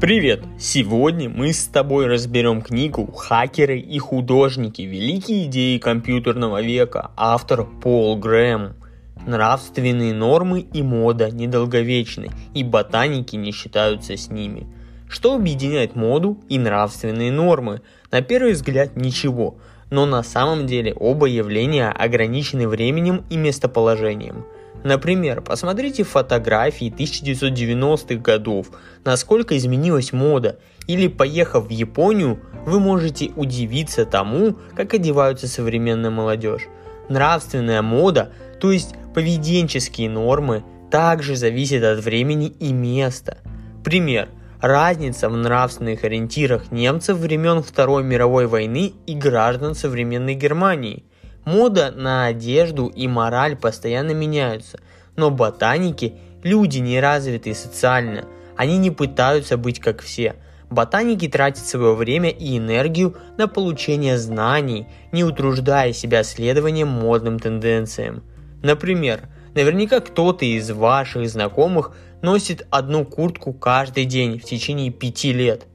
Привет! Сегодня мы с тобой разберем книгу «Хакеры и художники. Великие идеи компьютерного века». Автор Пол Грэм. Нравственные нормы и мода недолговечны, и ботаники не считаются с ними. Что объединяет моду и нравственные нормы? На первый взгляд ничего, но на самом деле оба явления ограничены временем и местоположением – Например, посмотрите фотографии 1990-х годов, насколько изменилась мода, или поехав в Японию, вы можете удивиться тому, как одеваются современная молодежь. Нравственная мода, то есть поведенческие нормы, также зависит от времени и места. Пример. Разница в нравственных ориентирах немцев времен Второй мировой войны и граждан современной Германии – Мода на одежду и мораль постоянно меняются, но ботаники – люди неразвитые социально, они не пытаются быть как все. Ботаники тратят свое время и энергию на получение знаний, не утруждая себя следованием модным тенденциям. Например, наверняка кто-то из ваших знакомых носит одну куртку каждый день в течение пяти лет.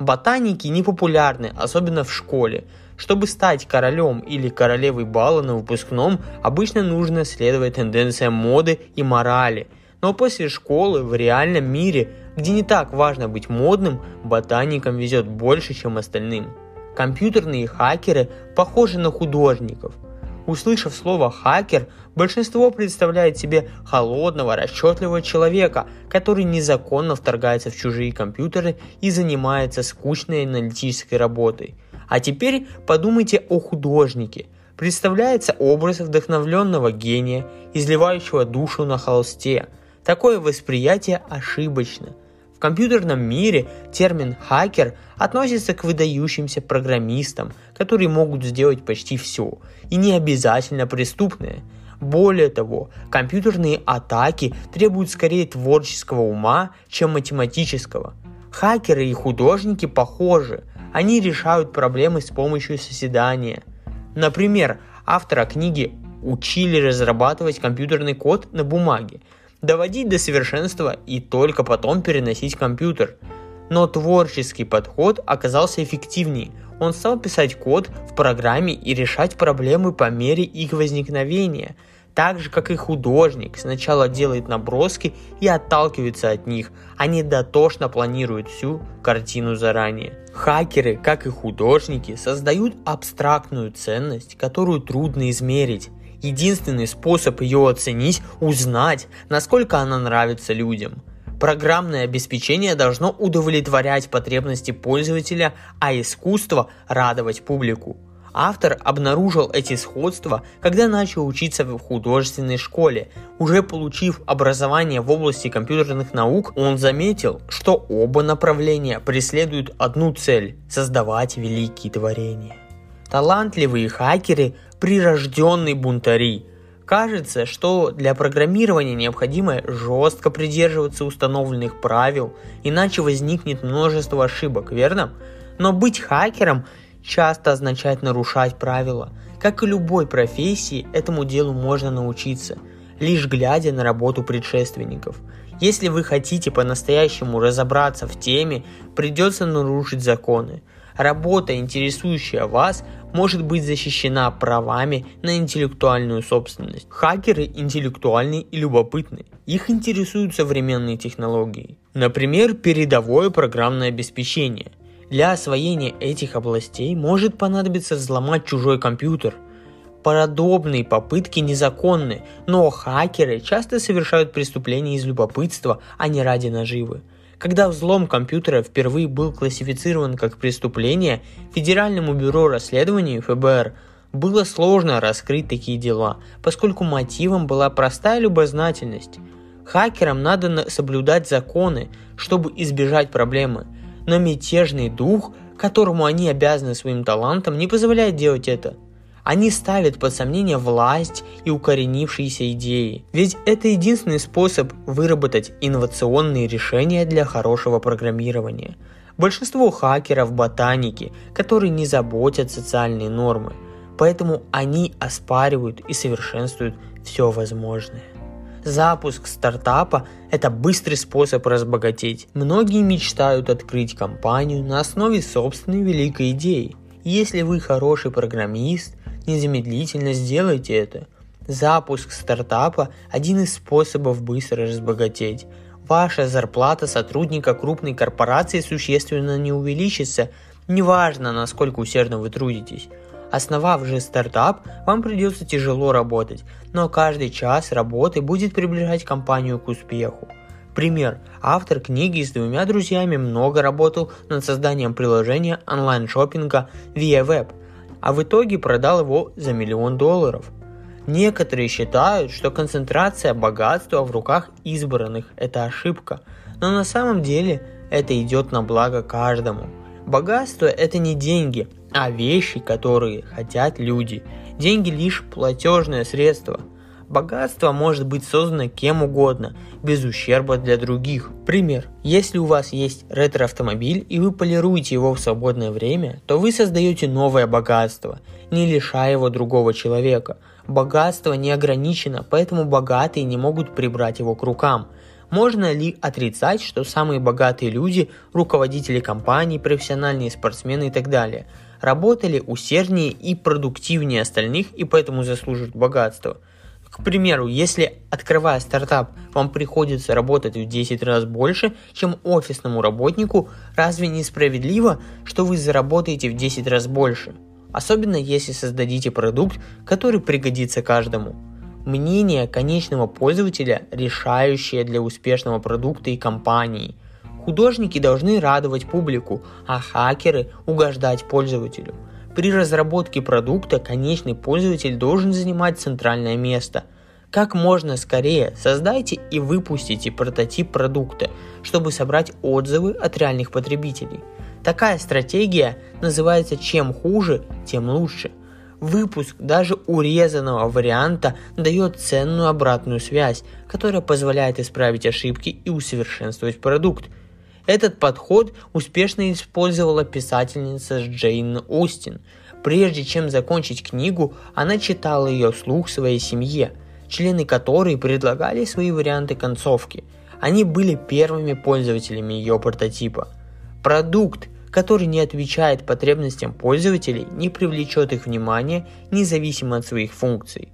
Ботаники не популярны, особенно в школе, чтобы стать королем или королевой бала на выпускном, обычно нужно следовать тенденциям моды и морали. Но после школы в реальном мире, где не так важно быть модным, ботаникам везет больше, чем остальным. Компьютерные хакеры похожи на художников. Услышав слово «хакер», большинство представляет себе холодного, расчетливого человека, который незаконно вторгается в чужие компьютеры и занимается скучной аналитической работой – а теперь подумайте о художнике. Представляется образ вдохновленного гения, изливающего душу на холсте. Такое восприятие ошибочно. В компьютерном мире термин «хакер» относится к выдающимся программистам, которые могут сделать почти все, и не обязательно преступное. Более того, компьютерные атаки требуют скорее творческого ума, чем математического. Хакеры и художники похожи, они решают проблемы с помощью созидания. Например, автора книги учили разрабатывать компьютерный код на бумаге, доводить до совершенства и только потом переносить компьютер. Но творческий подход оказался эффективнее. Он стал писать код в программе и решать проблемы по мере их возникновения – так же, как и художник, сначала делает наброски и отталкивается от них, а не дотошно планирует всю картину заранее. Хакеры, как и художники, создают абстрактную ценность, которую трудно измерить. Единственный способ ее оценить – узнать, насколько она нравится людям. Программное обеспечение должно удовлетворять потребности пользователя, а искусство – радовать публику. Автор обнаружил эти сходства, когда начал учиться в художественной школе. Уже получив образование в области компьютерных наук, он заметил, что оба направления преследуют одну цель – создавать великие творения. Талантливые хакеры – прирожденные бунтари. Кажется, что для программирования необходимо жестко придерживаться установленных правил, иначе возникнет множество ошибок, верно? Но быть хакером часто означает нарушать правила. Как и любой профессии, этому делу можно научиться, лишь глядя на работу предшественников. Если вы хотите по-настоящему разобраться в теме, придется нарушить законы. Работа, интересующая вас, может быть защищена правами на интеллектуальную собственность. Хакеры интеллектуальны и любопытны. Их интересуют современные технологии. Например, передовое программное обеспечение – для освоения этих областей может понадобиться взломать чужой компьютер. Подобные попытки незаконны, но хакеры часто совершают преступления из любопытства, а не ради наживы. Когда взлом компьютера впервые был классифицирован как преступление, Федеральному бюро расследований ФБР было сложно раскрыть такие дела, поскольку мотивом была простая любознательность. Хакерам надо соблюдать законы, чтобы избежать проблемы – но мятежный дух, которому они обязаны своим талантом, не позволяет делать это. Они ставят под сомнение власть и укоренившиеся идеи. Ведь это единственный способ выработать инновационные решения для хорошего программирования. Большинство хакеров – ботаники, которые не заботят социальные нормы, поэтому они оспаривают и совершенствуют все возможное. Запуск стартапа – это быстрый способ разбогатеть. Многие мечтают открыть компанию на основе собственной великой идеи. Если вы хороший программист, незамедлительно сделайте это. Запуск стартапа – один из способов быстро разбогатеть. Ваша зарплата сотрудника крупной корпорации существенно не увеличится, неважно, насколько усердно вы трудитесь. Основав же стартап, вам придется тяжело работать, но каждый час работы будет приближать компанию к успеху. Пример. Автор книги с двумя друзьями много работал над созданием приложения онлайн-шоппинга Via Web, а в итоге продал его за миллион долларов. Некоторые считают, что концентрация богатства в руках избранных – это ошибка, но на самом деле это идет на благо каждому. Богатство – это не деньги – а вещи, которые хотят люди. Деньги лишь платежное средство. Богатство может быть создано кем угодно, без ущерба для других. Пример. Если у вас есть ретро-автомобиль и вы полируете его в свободное время, то вы создаете новое богатство, не лишая его другого человека. Богатство не ограничено, поэтому богатые не могут прибрать его к рукам – можно ли отрицать, что самые богатые люди, руководители компаний, профессиональные спортсмены и так далее – работали усерднее и продуктивнее остальных и поэтому заслуживают богатства. К примеру, если открывая стартап, вам приходится работать в 10 раз больше, чем офисному работнику, разве не справедливо, что вы заработаете в 10 раз больше? Особенно если создадите продукт, который пригодится каждому. Мнение конечного пользователя решающее для успешного продукта и компании – Художники должны радовать публику, а хакеры угождать пользователю. При разработке продукта конечный пользователь должен занимать центральное место. Как можно скорее создайте и выпустите прототип продукта, чтобы собрать отзывы от реальных потребителей. Такая стратегия называется «чем хуже, тем лучше». Выпуск даже урезанного варианта дает ценную обратную связь, которая позволяет исправить ошибки и усовершенствовать продукт – этот подход успешно использовала писательница Джейн Остин. Прежде чем закончить книгу, она читала ее вслух своей семье, члены которой предлагали свои варианты концовки. Они были первыми пользователями ее прототипа. Продукт, который не отвечает потребностям пользователей, не привлечет их внимание независимо от своих функций.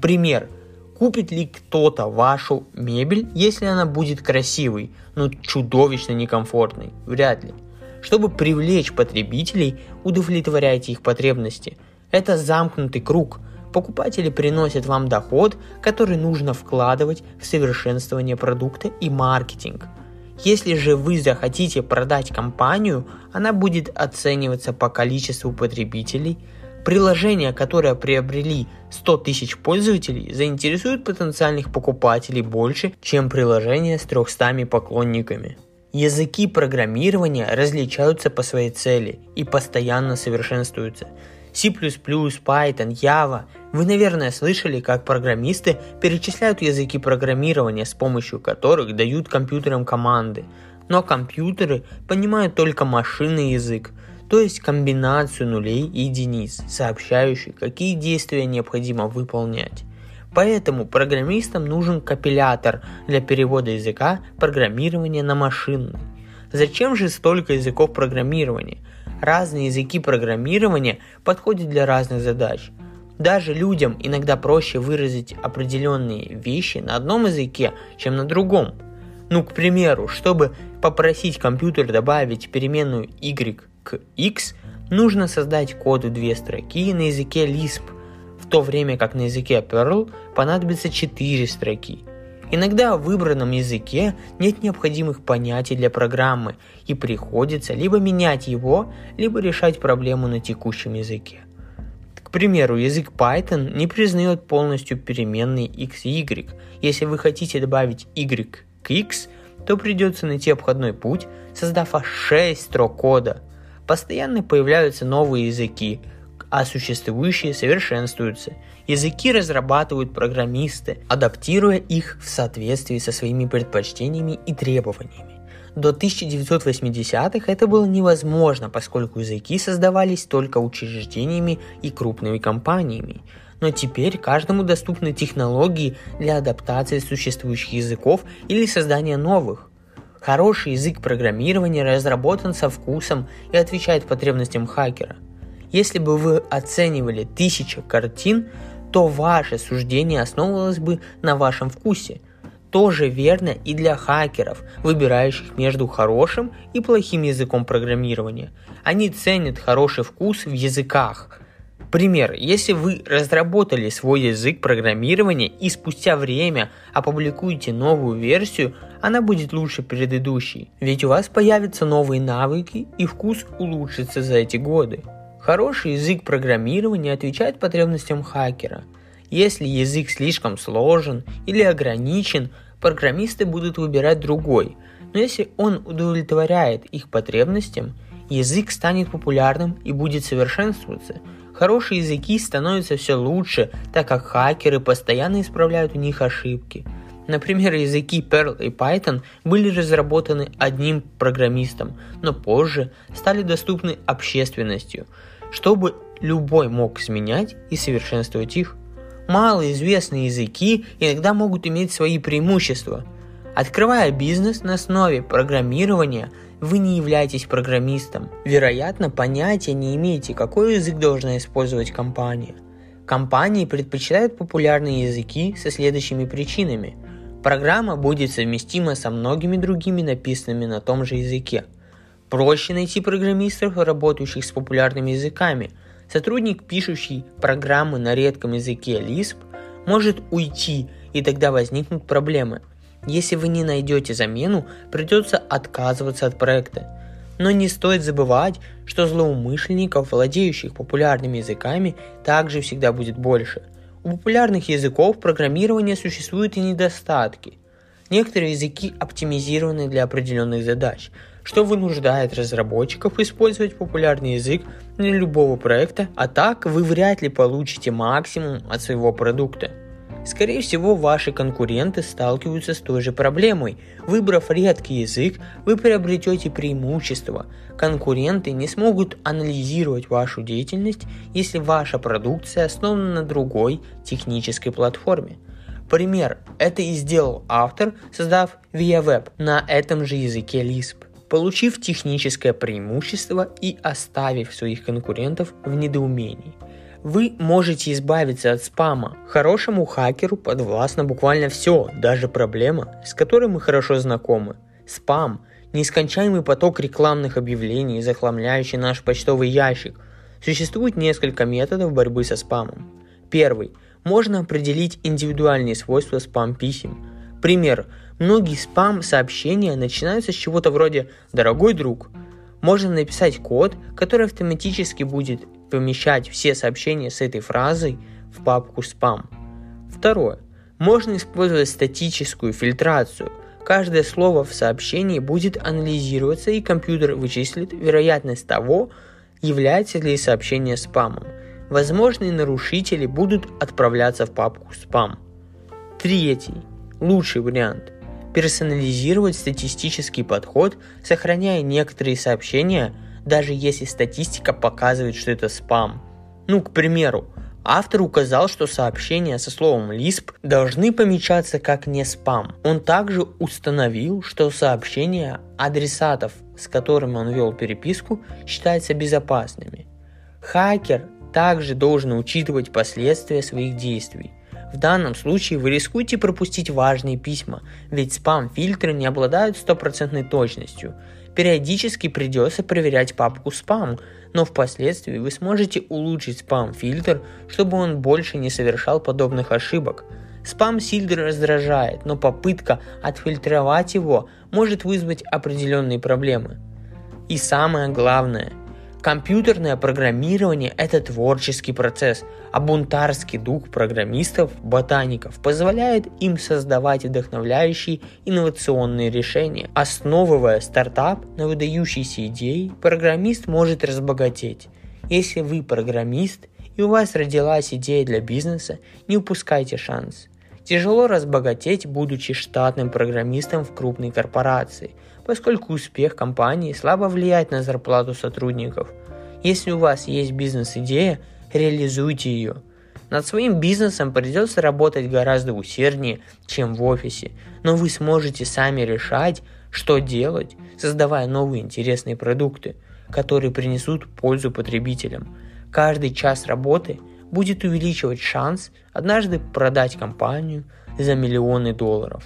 Пример – Купит ли кто-то вашу мебель, если она будет красивой, но чудовищно некомфортной? Вряд ли. Чтобы привлечь потребителей, удовлетворяйте их потребности. Это замкнутый круг. Покупатели приносят вам доход, который нужно вкладывать в совершенствование продукта и маркетинг. Если же вы захотите продать компанию, она будет оцениваться по количеству потребителей – Приложения, которые приобрели 100 тысяч пользователей, заинтересуют потенциальных покупателей больше, чем приложения с 300 поклонниками. Языки программирования различаются по своей цели и постоянно совершенствуются. C++, Python, Java. Вы, наверное, слышали, как программисты перечисляют языки программирования, с помощью которых дают компьютерам команды. Но компьютеры понимают только машинный язык, то есть комбинацию нулей и единиц, сообщающих, какие действия необходимо выполнять. Поэтому программистам нужен компилятор для перевода языка программирования на машинный. Зачем же столько языков программирования? Разные языки программирования подходят для разных задач. Даже людям иногда проще выразить определенные вещи на одном языке, чем на другом. Ну, к примеру, чтобы попросить компьютер добавить переменную y к x, нужно создать код в две строки на языке Lisp, в то время как на языке Perl понадобится 4 строки. Иногда в выбранном языке нет необходимых понятий для программы, и приходится либо менять его, либо решать проблему на текущем языке. К примеру, язык Python не признает полностью переменные x и y. Если вы хотите добавить y к x, то придется найти обходной путь, создав аж 6 строк кода – Постоянно появляются новые языки, а существующие совершенствуются. Языки разрабатывают программисты, адаптируя их в соответствии со своими предпочтениями и требованиями. До 1980-х это было невозможно, поскольку языки создавались только учреждениями и крупными компаниями. но теперь каждому доступны технологии для адаптации существующих языков или создания новых. Хороший язык программирования разработан со вкусом и отвечает потребностям хакера. Если бы вы оценивали тысячи картин, то ваше суждение основывалось бы на вашем вкусе. Тоже верно и для хакеров, выбирающих между хорошим и плохим языком программирования. Они ценят хороший вкус в языках. Пример, если вы разработали свой язык программирования и спустя время опубликуете новую версию, она будет лучше предыдущей, ведь у вас появятся новые навыки и вкус улучшится за эти годы. Хороший язык программирования отвечает потребностям хакера. Если язык слишком сложен или ограничен, программисты будут выбирать другой. Но если он удовлетворяет их потребностям, язык станет популярным и будет совершенствоваться. Хорошие языки становятся все лучше, так как хакеры постоянно исправляют у них ошибки. Например, языки Perl и Python были разработаны одним программистом, но позже стали доступны общественностью – чтобы любой мог изменять и совершенствовать их. Малоизвестные языки иногда могут иметь свои преимущества. Открывая бизнес на основе программирования, вы не являетесь программистом. Вероятно, понятия не имеете, какой язык должна использовать компания. Компании предпочитают популярные языки со следующими причинами. Программа будет совместима со многими другими написанными на том же языке – Проще найти программистов, работающих с популярными языками. Сотрудник, пишущий программы на редком языке Lisp, может уйти, и тогда возникнут проблемы. Если вы не найдете замену, придется отказываться от проекта. Но не стоит забывать, что злоумышленников, владеющих популярными языками, также всегда будет больше. У популярных языков программирования существуют и недостатки. Некоторые языки оптимизированы для определенных задач – что вынуждает разработчиков использовать популярный язык для любого проекта, а так вы вряд ли получите максимум от своего продукта. Скорее всего, ваши конкуренты сталкиваются с той же проблемой. Выбрав редкий язык, вы приобретете преимущество. Конкуренты не смогут анализировать вашу деятельность, если ваша продукция основана на другой технической платформе. Пример. Это и сделал автор, создав VIA Web на этом же языке Lisp получив техническое преимущество и оставив своих конкурентов в недоумении. Вы можете избавиться от спама. Хорошему хакеру подвластно буквально все, даже проблема, с которой мы хорошо знакомы. Спам – нескончаемый поток рекламных объявлений, захламляющий наш почтовый ящик. Существует несколько методов борьбы со спамом. Первый. Можно определить индивидуальные свойства спам-писем. Пример. Многие спам-сообщения начинаются с чего-то вроде «Дорогой друг». Можно написать код, который автоматически будет помещать все сообщения с этой фразой в папку спам. Второе. Можно использовать статическую фильтрацию. Каждое слово в сообщении будет анализироваться, и компьютер вычислит вероятность того, является ли сообщение спамом. Возможные нарушители будут отправляться в папку спам. Третий, лучший вариант – персонализировать статистический подход, сохраняя некоторые сообщения, даже если статистика показывает, что это спам. Ну, к примеру, автор указал, что сообщения со словом Lisp должны помечаться как не спам. Он также установил, что сообщения адресатов, с которыми он вел переписку, считаются безопасными. Хакер также должен учитывать последствия своих действий. В данном случае вы рискуете пропустить важные письма, ведь спам-фильтры не обладают стопроцентной точностью. Периодически придется проверять папку спам, но впоследствии вы сможете улучшить спам-фильтр, чтобы он больше не совершал подобных ошибок. Спам-фильтр раздражает, но попытка отфильтровать его может вызвать определенные проблемы. И самое главное, Компьютерное программирование – это творческий процесс, а бунтарский дух программистов-ботаников позволяет им создавать вдохновляющие инновационные решения. Основывая стартап на выдающейся идее, программист может разбогатеть. Если вы программист и у вас родилась идея для бизнеса, не упускайте шанс. Тяжело разбогатеть, будучи штатным программистом в крупной корпорации – поскольку успех компании слабо влияет на зарплату сотрудников. Если у вас есть бизнес-идея, реализуйте ее. Над своим бизнесом придется работать гораздо усерднее, чем в офисе, но вы сможете сами решать, что делать, создавая новые интересные продукты, которые принесут пользу потребителям. Каждый час работы будет увеличивать шанс однажды продать компанию за миллионы долларов.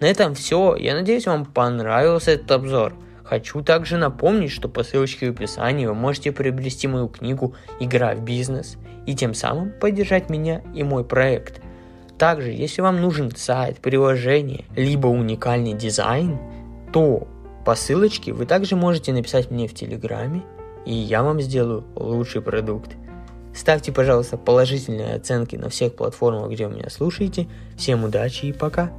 На этом все. Я надеюсь, вам понравился этот обзор – Хочу также напомнить, что по ссылочке в описании вы можете приобрести мою книгу «Игра в бизнес» и тем самым поддержать меня и мой проект. Также, если вам нужен сайт, приложение, либо уникальный дизайн, то по ссылочке вы также можете написать мне в Телеграме, и я вам сделаю лучший продукт. Ставьте, пожалуйста, положительные оценки на всех платформах, где вы меня слушаете. Всем удачи и пока!